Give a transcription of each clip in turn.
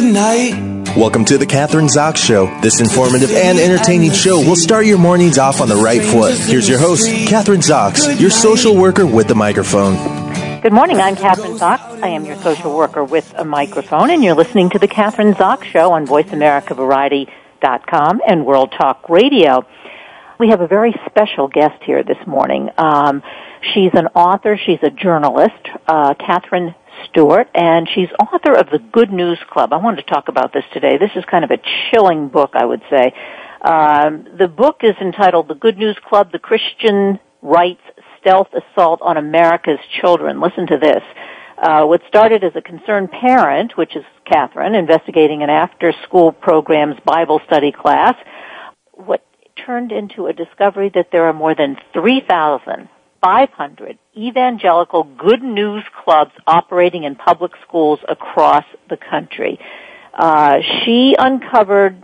good night. Welcome to the Kathryn Zox Show. This informative and entertaining show will start your mornings off on the right foot. Here's your host, Kathryn Zox, your social worker with the microphone. Good morning. I'm Kathryn Zox. I am your social worker with a microphone, and you're listening to the Kathryn Zox Show on VoiceAmericaVariety.com and World Talk Radio. We have a very special guest here this morning. Um, she's an author. She's a journalist, uh, Katherine Stewart, and she's author of the Good News Club. I wanted to talk about this today. This is kind of a chilling book, I would say. Um, the book is entitled The Good News Club, The Christian Rights Stealth Assault on America's Children. Listen to this. Uh, what started as a concerned parent, which is Katherine, investigating an after-school program's Bible study class, what turned into a discovery that there are more than 3,500 evangelical good news clubs operating in public schools across the country. Uh, she uncovered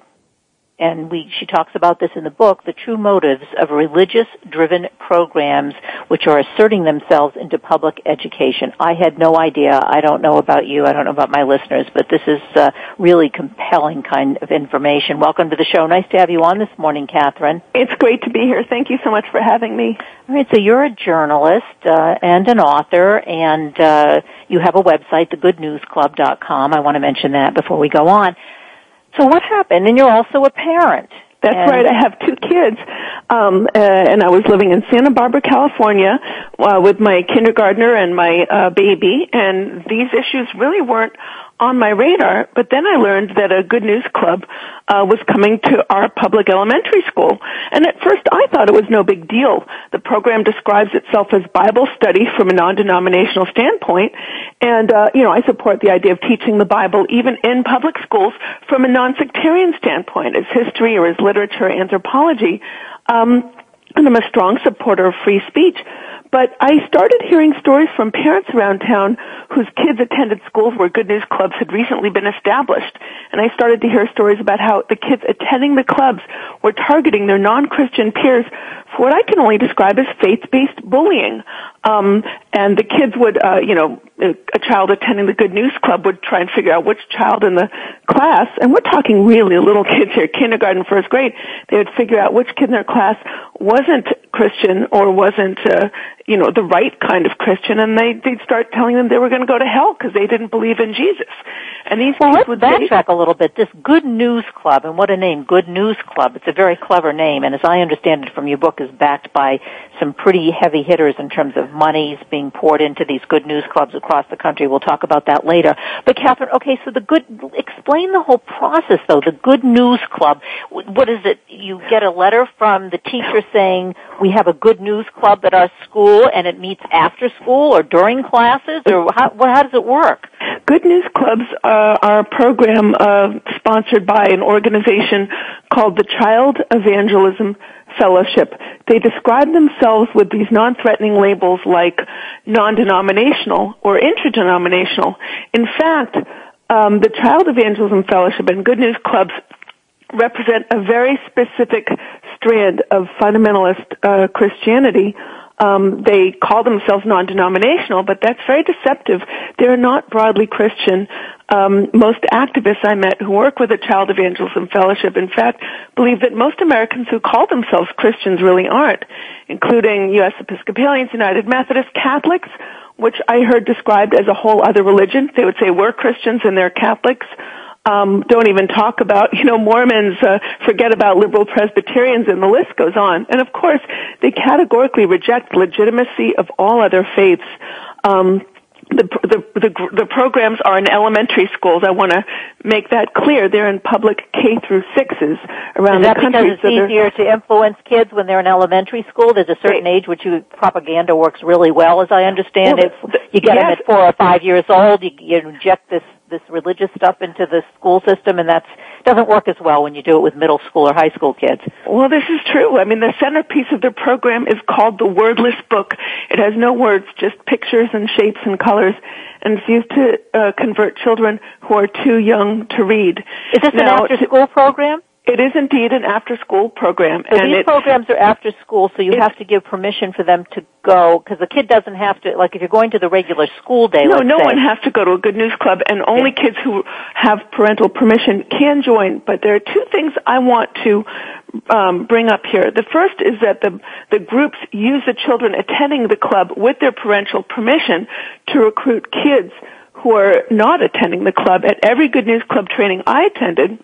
and we, she talks about this in the book, the true motives of religious driven programs which are asserting themselves into public education. I had no idea. I don't know about you. I don't know about my listeners, but this is uh, really compelling kind of information. Welcome to the show. Nice to have you on this morning, Katherine. It's great to be here. Thank you so much for having me. All right, so you're a journalist uh, and an author, and uh, you have a website, thegoodnewsclub.com. I want to mention that before we go on. So what happened? And you're also a parent. That's and right. I have two kids, um, uh, and I was living in Santa Barbara, California, uh, with my kindergartner and my uh, baby. And these issues really weren't on my radar, but then I learned that a Good News Club uh, was coming to our public elementary school. And at first I thought it was no big deal. The program describes itself as Bible study from a non-denominational standpoint. And, uh, you know, I support the idea of teaching the Bible even in public schools from a non-sectarian standpoint, as history or as literature, or anthropology. Um, and I'm a strong supporter of free speech. But I started hearing stories from parents around town whose kids attended schools where Good News Clubs had recently been established. And I started to hear stories about how the kids attending the clubs were targeting their non-Christian peers for what I can only describe as faith-based bullying. Um, and the kids would, uh, you know, a child attending the Good News Club would try and figure out which child in the class, and we're talking really little kids here, kindergarten, first grade, they would figure out which kid in their class wasn't Christian or wasn't, uh, you know, the right kind of Christian, and they, they'd start telling them they were going to go to hell because they didn't believe in Jesus. And these well, kids would backtrack a little bit. This Good News Club, and what a name, Good News Club. It's a very clever name, and as I understand it from your book, is backed by some pretty heavy hitters in terms of monies being poured into these Good News Clubs across the country. We'll talk about that later. But Katherine, okay, so the good, explain the whole process though. The Good News Club, what is it? You get a letter from the teacher saying we have a Good News Club at our school, and it meets after school or during classes, or how, how does it work? Good News Clubs uh, are a program uh, sponsored by an organization called the Child Evangelism Fellowship. They describe themselves with these non-threatening labels like non-denominational or interdenominational. In fact, um, the Child Evangelism Fellowship and Good News Clubs represent a very specific strand of fundamentalist uh, Christianity um, they call themselves non-denominational, but that's very deceptive. They're not broadly Christian. Um, most activists I met who work with the Child Evangelism Fellowship, in fact, believe that most Americans who call themselves Christians really aren't, including U.S. Episcopalians, United Methodist, Catholics, which I heard described as a whole other religion. They would say we're Christians and they're Catholics um, don't even talk about, you know, Mormons, uh, forget about liberal Presbyterians, and the list goes on. And of course, they categorically reject legitimacy of all other faiths. Um, the, the, the, the programs are in elementary schools. I want to make that clear. They're in public K through sixes around the country. Is that because it's so easier to influence kids when they're in elementary school? There's a certain age which you, propaganda works really well, as I understand Well, it. You get them at four or five years old. You, you inject this this religious stuff into the school system, and that's doesn't work as well when you do it with middle school or high school kids. Well, this is true. I mean, the centerpiece of the program is called the Wordless Book. It has no words, just pictures and shapes and colors, and it's used to uh, convert children who are too young to read. Is this Now, an after school program? It is indeed an after-school program. So and these programs are after school, so you have to give permission for them to go, because the kid doesn't have to, like if you're going to the regular school day, No, no say. one has to go to a Good News Club, and only yeah. kids who have parental permission can join. But there are two things I want to um, bring up here. The first is that the, the groups use the children attending the club with their parental permission to recruit kids who are not attending the club. At every Good News Club training I attended,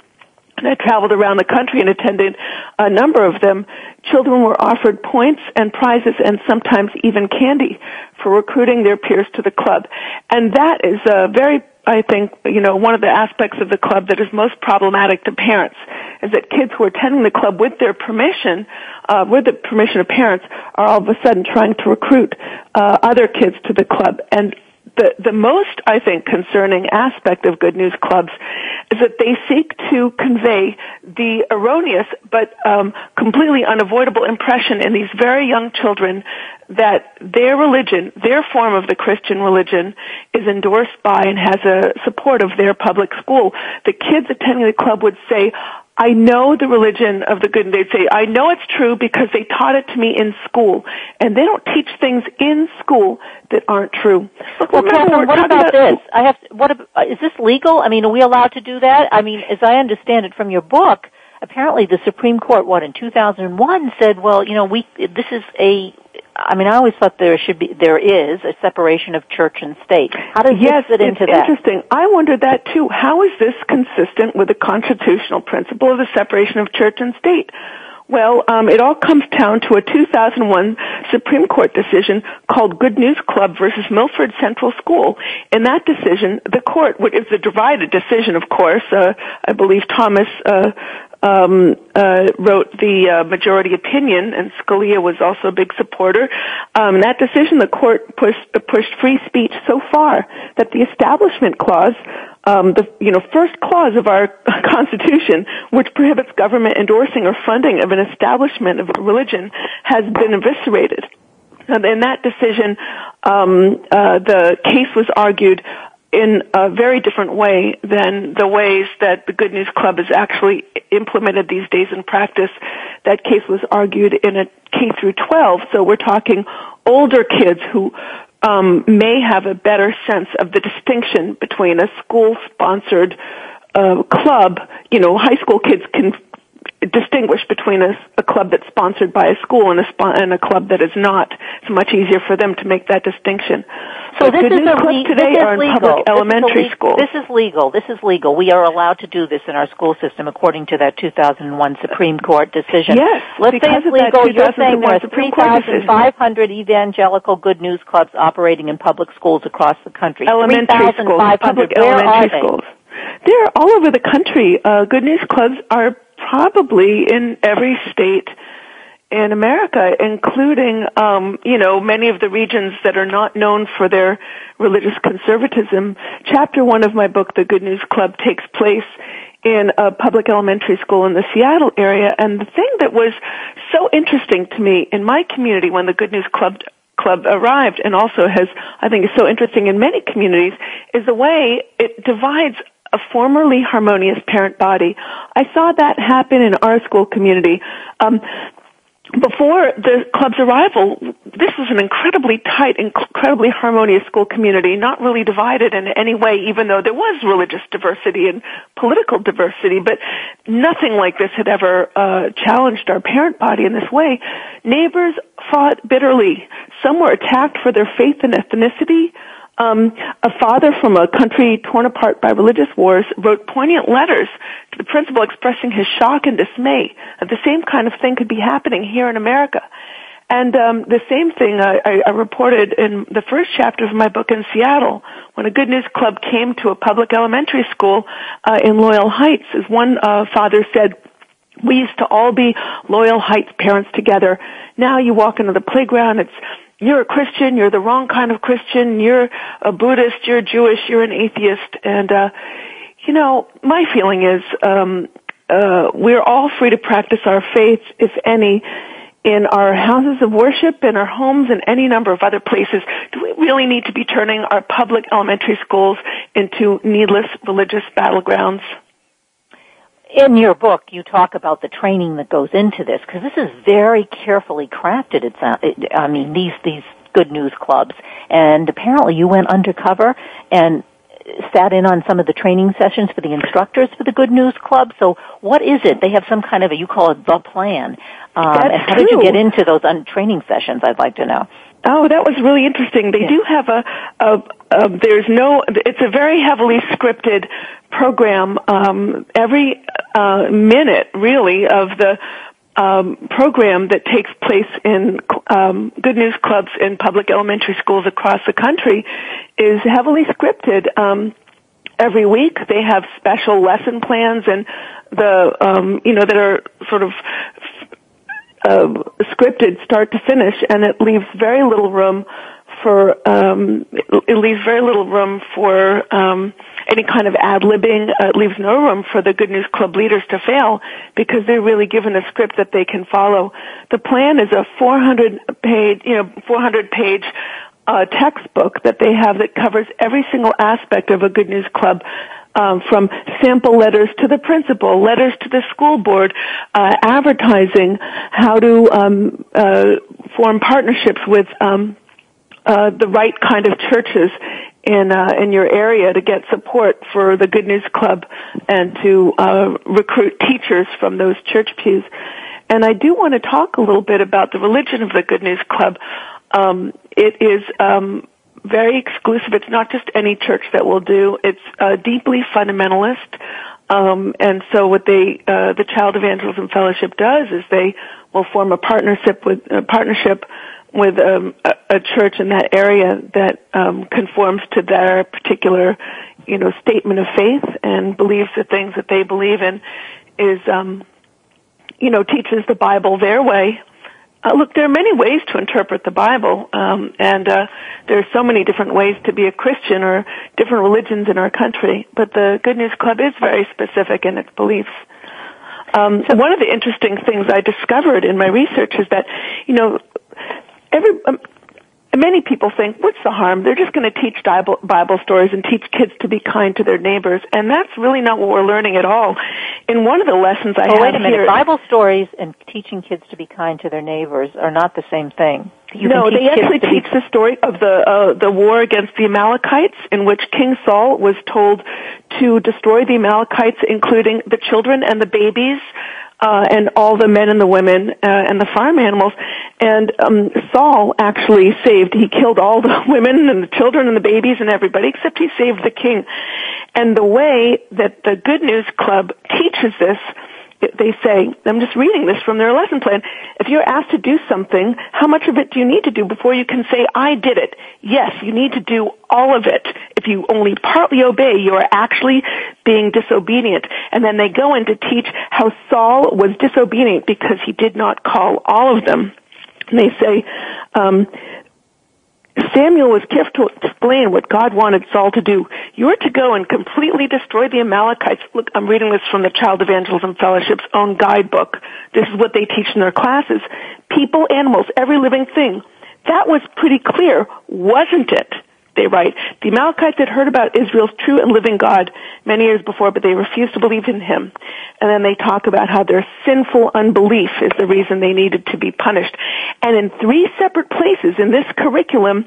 and I traveled around the country and attended a number of them, children were offered points and prizes and sometimes even candy for recruiting their peers to the club. And that is a very I think, you know, one of the aspects of the club that is most problematic to parents is that kids who are attending the club with their permission, uh, with the permission of parents, are all of a sudden trying to recruit uh, other kids to the club. And the, the most, I think, concerning aspect of Good News Clubs is that they seek to convey the erroneous but um, completely unavoidable impression in these very young children that their religion, their form of the Christian religion, is endorsed by and has a support of their public school. The kids attending the club would say, I know the religion of the good, and they'd say, I know it's true because they taught it to me in school. And they don't teach things in school that aren't true. well, Katherine, what about, about, this? I have, to, what, is this legal? I mean, are we allowed to do that? I mean, as I understand it from your book, apparently the Supreme Court, what, in 2001 said, well, you know, we, this is a I mean, I always thought there should be, there is a separation of church and state. How does yes, this fit into that? interesting. I wondered that too. How is this consistent with the constitutional principle of the separation of church and state? Well, um, it all comes down to a 2001 Supreme Court decision called Good News Club versus Milford Central School. In that decision, the court, which is a divided decision, of course, uh, I believe Thomas uh, um, uh, wrote the uh, majority opinion, and Scalia was also a big supporter. Um, that decision, the court pushed pushed free speech so far that the Establishment Clause, um, the you know first clause of our Constitution, which prohibits government endorsing or funding of an establishment of religion, has been eviscerated. And in that decision, um, uh, the case was argued in a very different way than the ways that the Good News Club is actually implemented these days in practice. That case was argued in a K through 12, so we're talking older kids who um, may have a better sense of the distinction between a school-sponsored uh, club. You know, high school kids can distinguish between a, a club that's sponsored by a school and a, and a club that is not. It's much easier for them to make that distinction. So this is, a le- today this is legal. public elementary this schools. This is legal. This is legal. We are allowed to do this in our school system according to that 2001 Supreme Court decision. Yes, Let's say it's legal. You're saying there are 3,500 evangelical good news clubs operating in public schools across the country. Elementary schools, public Where elementary schools. They're all over the country. Uh, good news clubs are probably in every state in America, including, um, you know, many of the regions that are not known for their religious conservatism. Chapter one of my book, The Good News Club, takes place in a public elementary school in the Seattle area. And the thing that was so interesting to me in my community when the Good News Club club arrived and also has I think is so interesting in many communities is the way it divides a formerly harmonious parent body. I saw that happen in our school community. Um, before the club's arrival, this was an incredibly tight, incredibly harmonious school community, not really divided in any way, even though there was religious diversity and political diversity, but nothing like this had ever uh, challenged our parent body in this way. Neighbors fought bitterly. Some were attacked for their faith and ethnicity. Um, a father from a country torn apart by religious wars wrote poignant letters to the principal expressing his shock and dismay that the same kind of thing could be happening here in America. And um, the same thing I, I I reported in the first chapter of my book in Seattle, when a Good News Club came to a public elementary school uh, in Loyal Heights, as one uh, father said, we used to all be Loyal Heights parents together. Now you walk into the playground, it's you're a Christian, you're the wrong kind of Christian, you're a Buddhist, you're Jewish, you're an atheist, and uh, you know, my feeling is um, uh, we're all free to practice our faith, if any, in our houses of worship, in our homes, in any number of other places. Do we really need to be turning our public elementary schools into needless religious battlegrounds? In your book, you talk about the training that goes into this because this is very carefully crafted. It's, uh, it, I mean, these these good news clubs, and apparently you went undercover and sat in on some of the training sessions for the instructors for the Good News Club. So, what is it? They have some kind of a you call it the plan. Um, how true. did you get into those un- training sessions? I'd like to know. Oh, that was really interesting. They yeah. do have a, a, a, there's no, it's a very heavily scripted program. Um, every uh, minute, really, of the um, program that takes place in um, Good News clubs in public elementary schools across the country is heavily scripted. Um, every week they have special lesson plans and the um, you know that are sort of uh, scripted start to finish, and it leaves very little room for um, it leaves very little room for um, any kind of ad libbing. Uh, it leaves no room for the Good News Club leaders to fail because they're really given a script that they can follow. The plan is a 400 page, you know, 400 page uh, textbook that they have that covers every single aspect of a Good News Club from sample letters to the principal, letters to the school board, uh, advertising, how to um, uh, form partnerships with um, uh, the right kind of churches in uh, in your area to get support for the Good News Club and to uh, recruit teachers from those church pews. And I do want to talk a little bit about the religion of the Good News Club. Um, it is um, very exclusive. It's not just any church that will do. It's uh, deeply fundamentalist. Um, and so what they, uh, the Child Evangelism Fellowship does is they will form a partnership with, a partnership with um, a, a church in that area that um, conforms to their particular, you know, statement of faith and believes the things that they believe in is, um, you know, teaches the Bible their way uh, look, there are many ways to interpret the Bible, um, and uh, there are so many different ways to be a Christian or different religions in our country. But the Good News Club is very specific in its beliefs. Um, so one of the interesting things I discovered in my research is that, you know, every um, many people think, what's the harm? They're just going to teach Bible, Bible stories and teach kids to be kind to their neighbors. And that's really not what we're learning at all. In one of the lessons I oh, have wait a minute. here, Bible stories and teaching kids to be kind to their neighbors are not the same thing. You no, they actually teach the story of the uh, the war against the Amalekites, in which King Saul was told to destroy the Amalekites, including the children and the babies uh, and all the men and the women uh, and the farm animals. And um, Saul actually saved. He killed all the women and the children and the babies and everybody, except he saved the king. And the way that the Good News Club teaches this they say, I'm just reading this from their lesson plan. If you're asked to do something, how much of it do you need to do before you can say, I did it? Yes, you need to do all of it. If you only partly obey, you are actually being disobedient. And then they go in to teach how Saul was disobedient because he did not call all of them. And they say, um, Samuel was careful to explain what God wanted Saul to do. You're to go and completely destroy the Amalekites. Look, I'm reading this from the Child Evangelism Fellowship's own guidebook. This is what they teach in their classes. People, animals, every living thing. That was pretty clear, wasn't it? They write, the Amalekites had heard about Israel's true and living God many years before, but they refused to believe in him. And then they talk about how their sinful unbelief is the reason they needed to be punished. And in three separate places in this curriculum,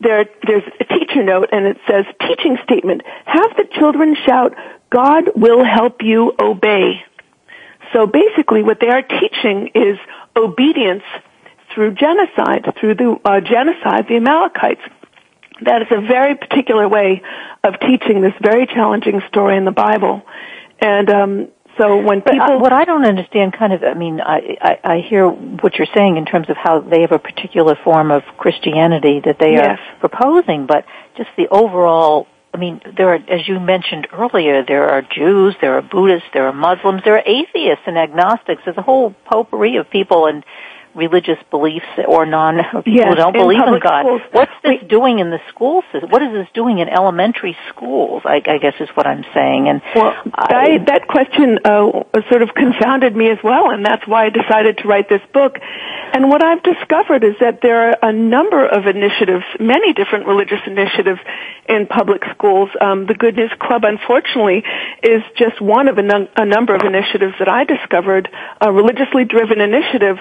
there, there's a teacher note and it says, teaching statement, have the children shout, God will help you obey. So basically what they are teaching is obedience through genocide, through the uh, genocide, the Amalekites that is a very particular way of teaching this very challenging story in the Bible. And um, so when people, I, what I don't understand, kind of, I mean, I, I I hear what you're saying in terms of how they have a particular form of Christianity that they yes. are proposing, but just the overall. I mean, there are, as you mentioned earlier, there are Jews, there are Buddhists, there are Muslims, there are atheists and agnostics. There's a whole potpourri of people, and religious beliefs or non people yes, who don't believe in God. Schools. What's this we, doing in the school system? What is this doing in elementary schools? I, I guess is what I'm saying. And well, I, that question uh, sort of confounded me as well, and that's why I decided to write this book. And what I've discovered is that there are a number of initiatives, many different religious initiatives in public schools. Um, the Good News Club, unfortunately, is just one of a, num- a number of initiatives that I discovered, uh, religiously driven initiatives.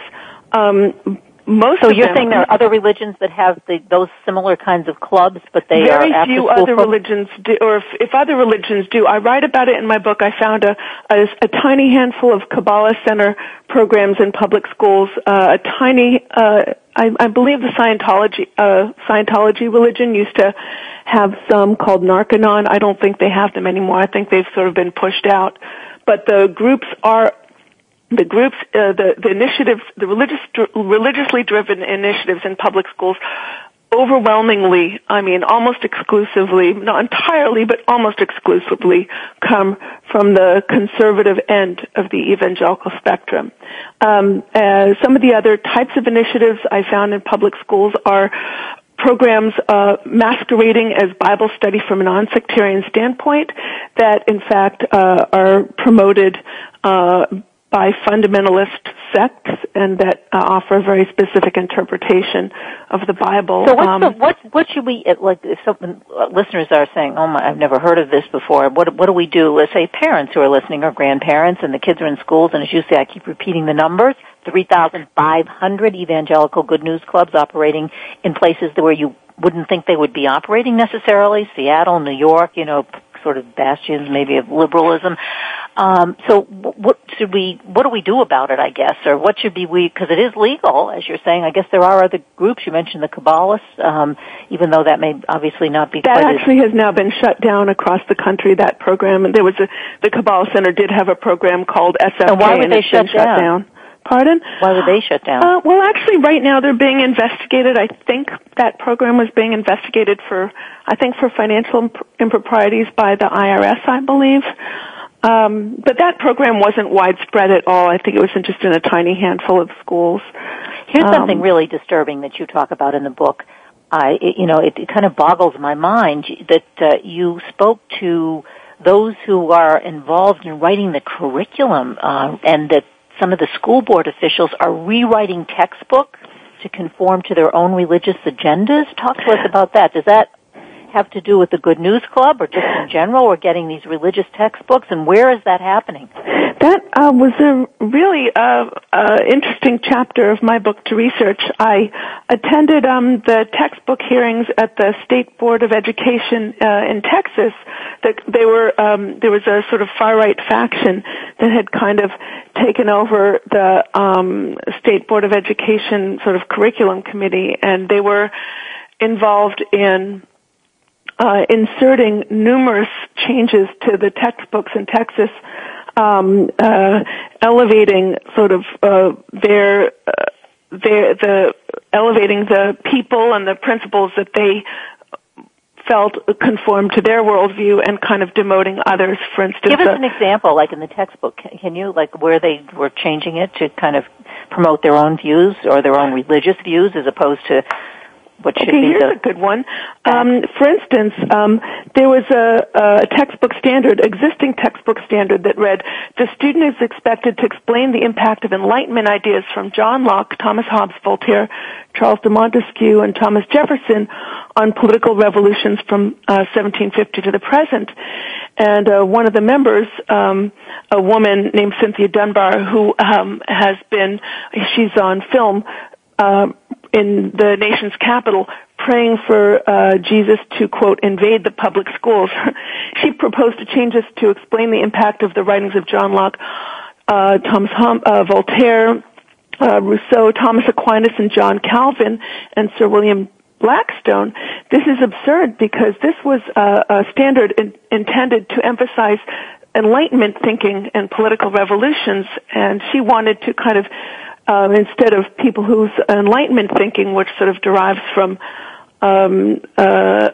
Um, most so you're them, saying there are other religions that have the, those similar kinds of clubs, but they very are few other religions do, or if, if, other religions do. I write about it in my book. I found a, a, a tiny handful of Kabbalah Center programs in public schools, uh, a tiny. Uh, I, I, believe the Scientology uh, Scientology religion used to have some called Narconon. I don't think they have them anymore. I think they've sort of been pushed out. But the groups are the groups, uh, the, the initiatives, the religious, religiously driven initiatives in public schools overwhelmingly, I mean almost exclusively, not entirely, but almost exclusively come from the conservative end of the evangelical spectrum. Um, uh, some of the other types of initiatives I found in public schools are programs uh, masquerading as Bible study from a non-sectarian standpoint that in fact uh, are promoted uh, by fundamentalist sects and that uh, offer a very specific interpretation of the Bible. So what's um, the, what what should we like? If some uh, listeners are saying, "Oh my, I've never heard of this before," what what do we do? Let's say parents who are listening or grandparents, and the kids are in schools, and as you say, I keep repeating the numbers: three thousand five hundred evangelical Good News clubs operating in places where you wouldn't think they would be operating necessarily. Seattle, New York, you know, sort of bastions maybe of liberalism. Um, so what should we, what do we do about it, I guess, or what should be we, because it is legal, as you're saying. I guess there are other groups. You mentioned the Kabbalists, um, even though that may obviously not be. That actually as... has now been shut down across the country. That program, and there was a the Kabbalah Center did have a program called SFK, and why would they shut down? shut down. Pardon? Why were they shut down? Uh, well, actually, right now they're being investigated. I think that program was being investigated for, I think, for financial improprieties by the IRS, I believe. Um, but that program wasn't widespread at all. I think it was just in a tiny handful of schools. Here's um, something really disturbing that you talk about in the book. I, it, you know, it, it, kind of boggles my mind that uh, you spoke to those who are involved in writing the curriculum, uh, and that some of the school board officials are rewriting textbooks to conform to their own religious agendas. Talk to us about that. Does that have to do with the Good News Club or just in general or getting these religious textbooks and where is that happening? That uh, was a really uh, uh, interesting chapter of my book to research. I attended um, the textbook hearings at the State Board of Education uh, in Texas. That they were um, there was a sort of far right faction that had kind of taken over the um, State Board of Education sort of curriculum committee, and they were involved in uh, inserting numerous changes to the textbooks in Texas, um, uh, elevating sort of uh, their uh, their the elevating the people and the principles that they felt conformed to their worldview and kind of demoting others. For instance, give us an example, like in the textbook. Can you like where they were changing it to kind of promote their own views or their own religious views as opposed to what should okay, be here's the a good one. Um, for instance, um, there was a, a textbook standard, existing textbook standard that read, "The student is expected to explain the impact of Enlightenment ideas from John Locke, Thomas Hobbes, Voltaire, Charles de Montesquieu, and Thomas Jefferson on political revolutions from uh, 1750 to the present." And uh, one of the members, um, a woman named Cynthia Dunbar, who um, has been, she's on film. Uh, in the nation's capital praying for uh, Jesus to quote invade the public schools. she proposed to change this to explain the impact of the writings of John Locke, uh, Thomas hum, uh, Voltaire, uh, Rousseau, Thomas Aquinas, and John Calvin, and Sir William Blackstone. This is absurd because this was a, a standard in, intended to emphasize Enlightenment thinking and political revolutions, and she wanted to kind of um, instead of people whose enlightenment thinking, which sort of derives from um, uh,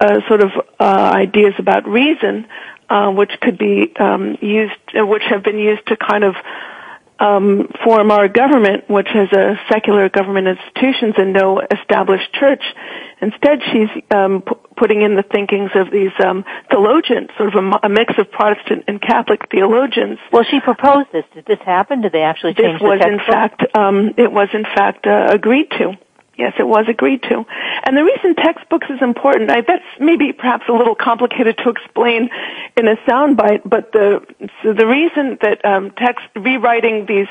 uh, sort of uh, ideas about reason, uh, which could be um, used, uh, which have been used to kind of um, form our government, which has a secular government institutions and no established church. Instead, she's um, p- putting in the thinkings of these um, theologians, sort of a, a, mix of Protestant and Catholic theologians. Well, she proposed this. Did this happen? Did they actually change this was in fact um, it was in fact uh, agreed to. Yes, it was agreed to. And the reason textbooks is important, I, that's maybe perhaps a little complicated to explain in a soundbite, but the, so the reason that um, text, rewriting these,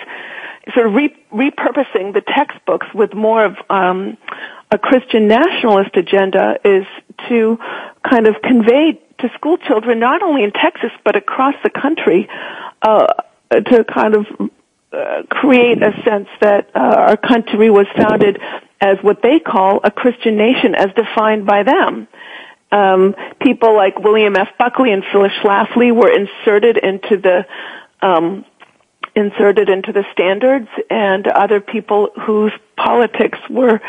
sort of re, repurposing the textbooks with more of um, a Christian nationalist agenda is to kind of convey to school children, not only in Texas, but across the country, uh, to kind of uh, create a sense that uh, our country was founded as what they call a Christian nation as defined by them. Um, people like William F. Buckley and Phyllis Schlafly were inserted into the um, inserted into the standards, and other people whose politics were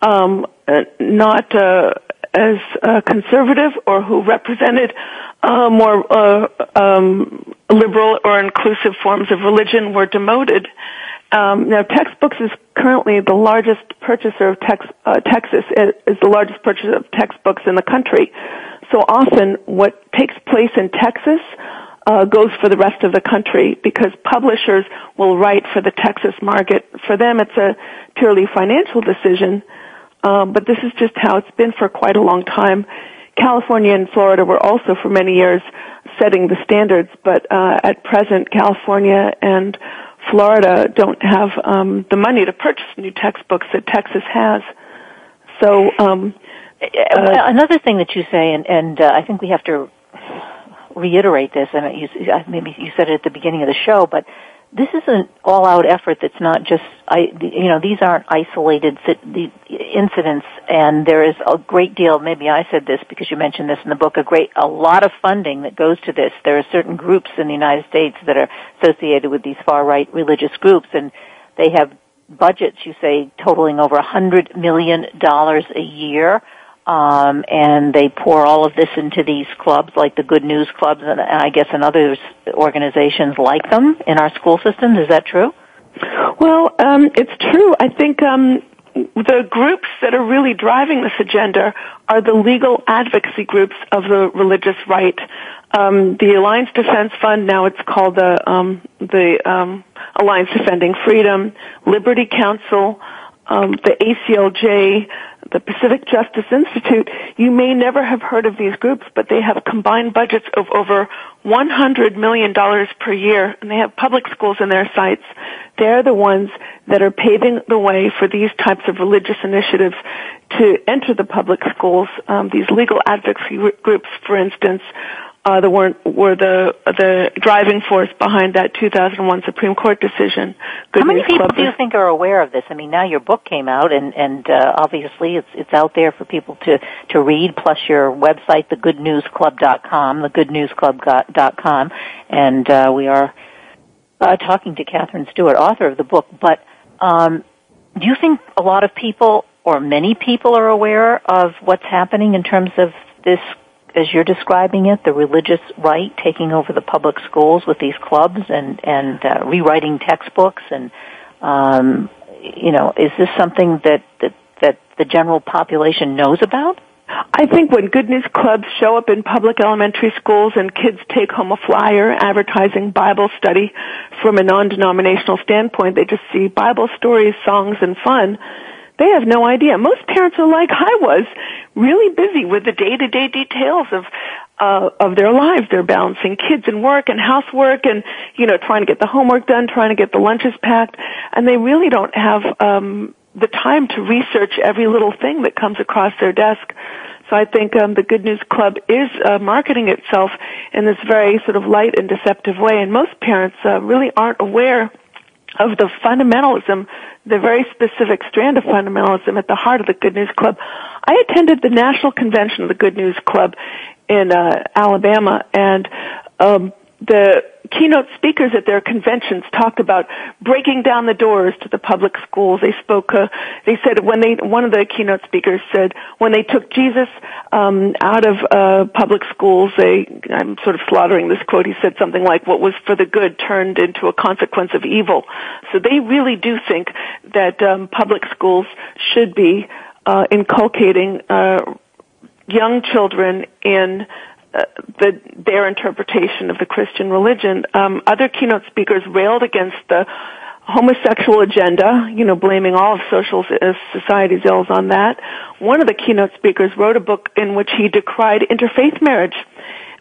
um, uh, not uh, as uh, conservative or who represented uh, more uh, um, liberal or inclusive forms of religion were demoted. Um, now, textbooks is currently the largest purchaser of text. Uh, Texas is the largest purchaser of textbooks in the country. So often, what takes place in Texas uh, goes for the rest of the country because publishers will write for the Texas market. For them, it's a purely financial decision, um, but this is just how it's been for quite a long time. California and Florida were also for many years setting the standards, but uh, at present, California and Florida don't have um, the money to purchase new textbooks that Texas has. So um, uh, another thing that you say, and, and uh, I think we have to reiterate this, and you, maybe you said it at the beginning of the show, but this is an all-out effort that's not just, I, you know, these aren't isolated incidents, and there is a great deal. Maybe I said this because you mentioned this in the book. A great, a lot of funding that goes to this. There are certain groups in the United States that are associated with these far-right religious groups, and they have budgets. You say totaling over a hundred million dollars a year um, and they pour all of this into these clubs, like the Good News clubs, and I guess and other organizations like them in our school systems. Is that true? Well, um, it's true. I think um, the groups that are really driving this agenda are the legal advocacy groups of the religious right. Um, the Alliance Defense Fund, now it's called the um, the um, Alliance Defending Freedom, Liberty Counsel, um, the ACLJ, the Pacific Justice Institute, you may never have heard of these groups, but they have combined budgets of over $100 million per year, and they have public schools in their sights. They're the ones that are paving the way for these types of religious initiatives to enter the public schools. Um, these legal advocacy groups, for instance, uh, the, were, were the the driving force behind that 2001 Supreme Court decision. Good How many people Club do you think are aware of this? I mean, now your book came out, and and uh, obviously it's it's out there for people to to read. Plus your website, thegoodnewsclub.com, thegoodnewsclub.com, and uh, we are uh, talking to Katherine Stewart, author of the book. But um, do you think a lot of people or many people are aware of what's happening in terms of this as you're describing it, the religious right taking over the public schools with these clubs and and uh, rewriting textbooks and um, you know, is this something that, that that the general population knows about? I think when Good News Clubs show up in public elementary schools and kids take home a flyer advertising Bible study from a non-denominational standpoint, they just see Bible stories, songs, and fun they have no idea. Most parents are like I was, really busy with the day-to-day details of uh, of their lives. They're balancing kids and work and housework, and you know, trying to get the homework done, trying to get the lunches packed, and they really don't have um, the time to research every little thing that comes across their desk. So I think um, the Good News Club is uh, marketing itself in this very sort of light and deceptive way, and most parents uh, really aren't aware of the fundamentalism, the very specific strand of fundamentalism at the heart of the Good News Club. I attended the National Convention of the Good News Club in uh, Alabama, and um, the keynote speakers at their conventions talked about breaking down the doors to the public schools. They spoke. Uh, they said when they one of the keynote speakers said when they took Jesus um, out of uh, public schools, they I'm sort of slaughtering this quote. He said something like, "What was for the good turned into a consequence of evil." So they really do think that um, public schools should be uh, inculcating uh, young children in their interpretation of the Christian religion. Um, other keynote speakers railed against the homosexual agenda, you know, blaming all of social uh, society's ills on that. One of the keynote speakers wrote a book in which he decried interfaith marriage,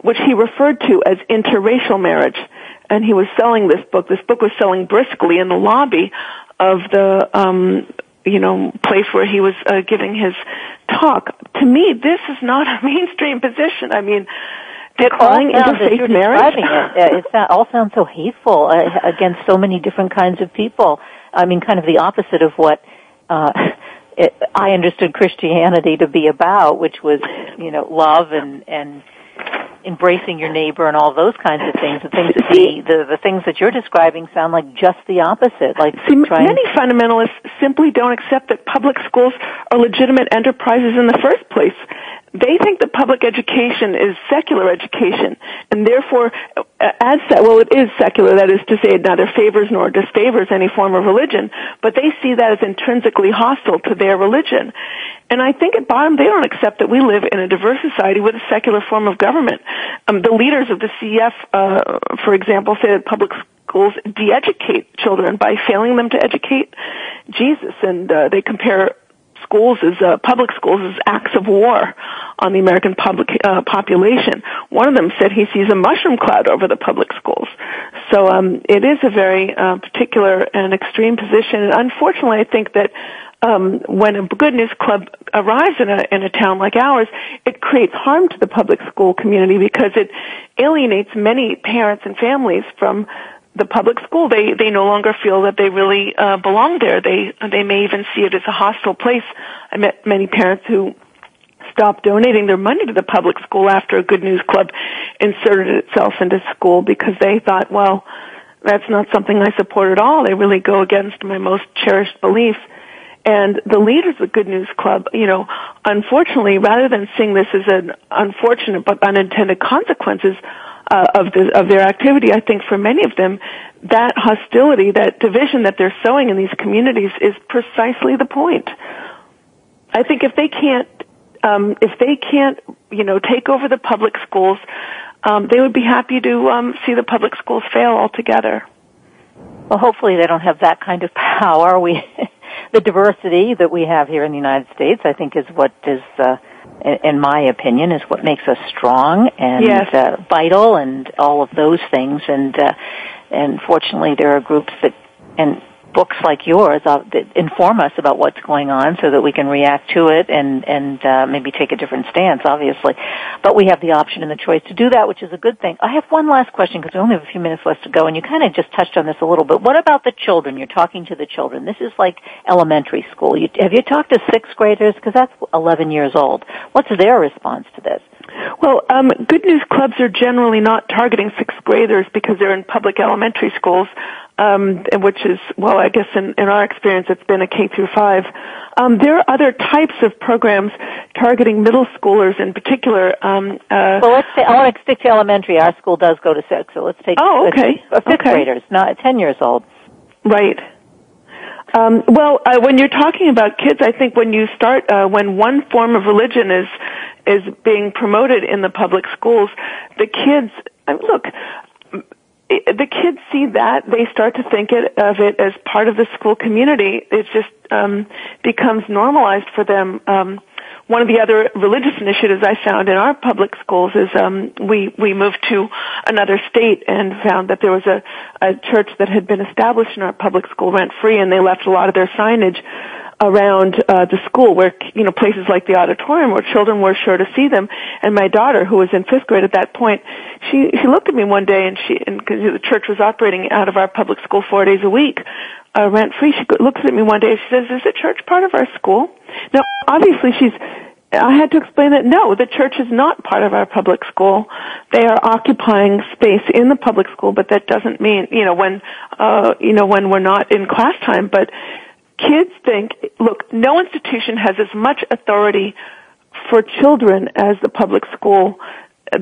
which he referred to as interracial marriage. And he was selling this book. This book was selling briskly in the lobby of the um, you know, place where he was uh, giving his talk. To me, this is not a mainstream position. I mean, declaring interfaith marriage. It, it all sounds so hateful uh, against so many different kinds of people. I mean, kind of the opposite of what uh, it, I understood Christianity to be about, which was, you know, love and and embracing your neighbor and all those kinds of things. The things that the, the, the things that you're describing sound like just the opposite. Like See, many fundamentalists simply don't accept that public schools are legitimate enterprises in the first place they think that public education is secular education, and therefore, uh, as well, it is secular. That is to say, it neither favors nor disfavors any form of religion. But they see that as intrinsically hostile to their religion. And I think at bottom, they don't accept that we live in a diverse society with a secular form of government. Um, the leaders of the CEF, uh, for example, say that public schools de-educate children by failing them to educate Jesus, and uh, they compare schools as uh, public schools as acts of war on the American public uh, population. One of them said he sees a mushroom cloud over the public schools. So um, it is a very uh, particular and extreme position. And unfortunately, I think that um, when a good news club arrives in a in a town like ours, it creates harm to the public school community because it alienates many parents and families from the public school. They they no longer feel that they really uh, belong there. They they may even see it as a hostile place. I met many parents who stopped donating their money to the public school after a Good News Club inserted itself into school because they thought, well, that's not something I support at all. They really go against my most cherished beliefs. And the leaders of Good News Club, you know, unfortunately, rather than seeing this as an unfortunate but unintended consequences uh, of the, of their activity, I think for many of them, that hostility, that division that they're sowing in these communities is precisely the point. I think if they can't, um, if they can't, you know, take over the public schools, um, they would be happy to um, see the public schools fail altogether. Well, hopefully they don't have that kind of power. We, the diversity that we have here in the United States, I think, is what is uh, in my opinion, is what makes us strong and yes. uh, vital and all of those things. And uh, and fortunately, there are groups that and books like yours uh, inform us about what's going on so that we can react to it and and uh, maybe take a different stance obviously. But we have the option and the choice to do that which is a good thing. I have one last question because we only have a few minutes left to go and you kind of just touched on this a little bit. What about the children? You're talking to the children. This is like elementary school. You, have you talked to sixth graders? Because that's 11 years old. What's their response to this well, um, good news clubs are generally not targeting sixth graders because they're in public elementary schools um, which is well, I guess in, in our experience, it's been a K through five. Um, there are other types of programs targeting middle schoolers in particular. Um, uh, well, let's say I want to stick to elementary. Our school does go to six, so let's take oh, okay, fifth okay. graders, not ten years old. Right. Um, well, uh, when you're talking about kids, I think when you start, uh, when one form of religion is is being promoted in the public schools, the kids look the kids see that they start to think of it as part of the school community. It just um, becomes normalized for them. Um, one of the other religious initiatives I found in our public schools is um, we we moved to another state and found that there was a, a church that had been established in our public school rent free, and they left a lot of their signage around uh, the school where you know places like the auditorium where children were sure to see them. And my daughter who was in fifth grade at that point she she looked at me one day and she and because the church was operating out of our public school four days a week uh, rent free she looks at me one day and she says is the church part of our school? Now obviously she's I had to explain that no, the church is not part of our public school. They are occupying space in the public school, but that doesn't mean, you know, when, uh, you know, when we're not in class time, but kids think, look, no institution has as much authority for children as the public school. Uh,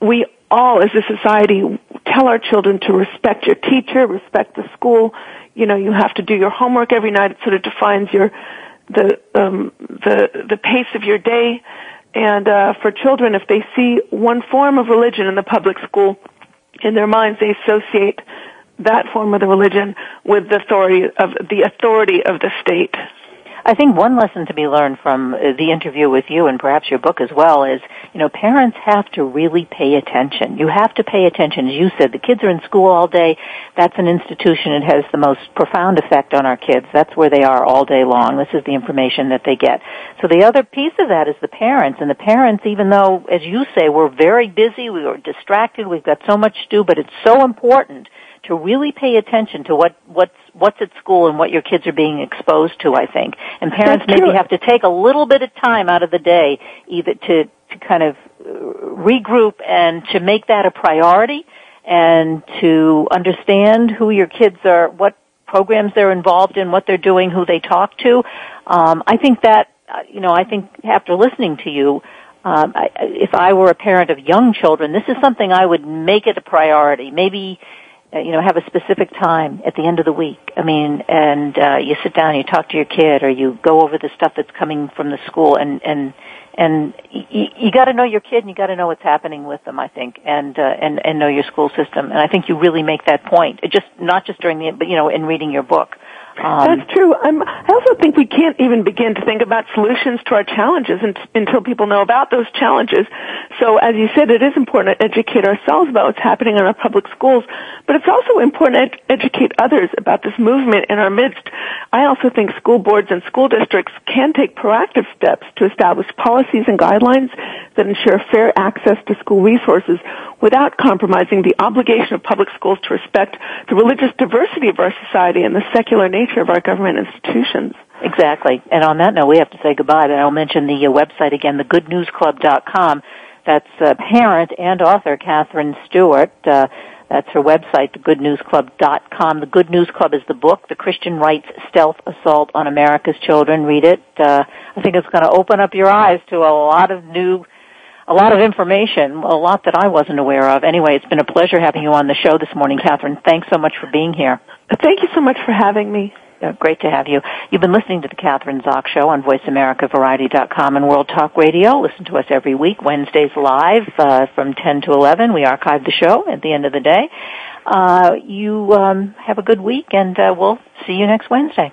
we all, as a society, tell our children to respect your teacher, respect the school. You know, you have to do your homework every night. It sort of defines your the um, the the pace of your day. And uh, for children, if they see one form of religion in the public school, in their minds they associate that form of the religion with the authority of the authority of the state. I think one lesson to be learned from uh, the interview with you and perhaps your book as well is, you know, parents have to really pay attention. You have to pay attention. As you said, the kids are in school all day. That's an institution. It has the most profound effect on our kids. That's where they are all day long. This is the information that they get. So the other piece of that is the parents. And the parents, even though, as you say, we're very busy, we are distracted, we've got so much to do, but it's so important to really pay attention to what what's what's at school and what your kids are being exposed to. I think, and parents maybe have to take a little bit of time out of the day, either to to kind of uh, regroup and to make that a priority, and to understand who your kids are, what programs they're involved in, what they're doing, who they talk to. Um, I think that uh, you know, I think after listening to you. Um, I, if I were a parent of young children, this is something I would make it a priority. Maybe you know, have a specific time at the end of the week. I mean, and uh, you sit down, you talk to your kid, or you go over the stuff that's coming from the school, and and and y- you got to know your kid, and you got to know what's happening with them. I think, and uh, and and know your school system. And I think you really make that point. Just not just during the, but you know, in reading your book. Um, That's true. I'm, I also think we can't even begin to think about solutions to our challenges until people know about those challenges. So, as you said, it is important to educate ourselves about what's happening in our public schools, but it's also important to ed- educate others about this movement in our midst. I also think school boards and school districts can take proactive steps to establish policies and guidelines that ensure fair access to school resources without compromising the obligation of public schools to respect the religious diversity of our society and the secular nature of our government institutions. Exactly. And on that note, we have to say goodbye, but I'll mention the uh, website again, thegoodnewsclub.com. That's uh, parent and author Katherine Stewart. Uh, that's her website, thegoodnewsclub.com. The Good News Club is the book, The Christian Rights Stealth Assault on America's Children. Read it. Uh, I think it's going to open up your eyes to a lot of new a lot of information, a lot that I wasn't aware of. Anyway, it's been a pleasure having you on the show this morning, Katherine. Thanks so much for being here. Thank you so much for having me. Uh, great to have you. You've been listening to the Kathryn Zox Show on VoiceAmericaVariety.com and World Talk Radio. Listen to us every week, Wednesdays live uh, from 10 to 11. We archive the show at the end of the day. Uh, you um, have a good week, and uh, we'll see you next Wednesday.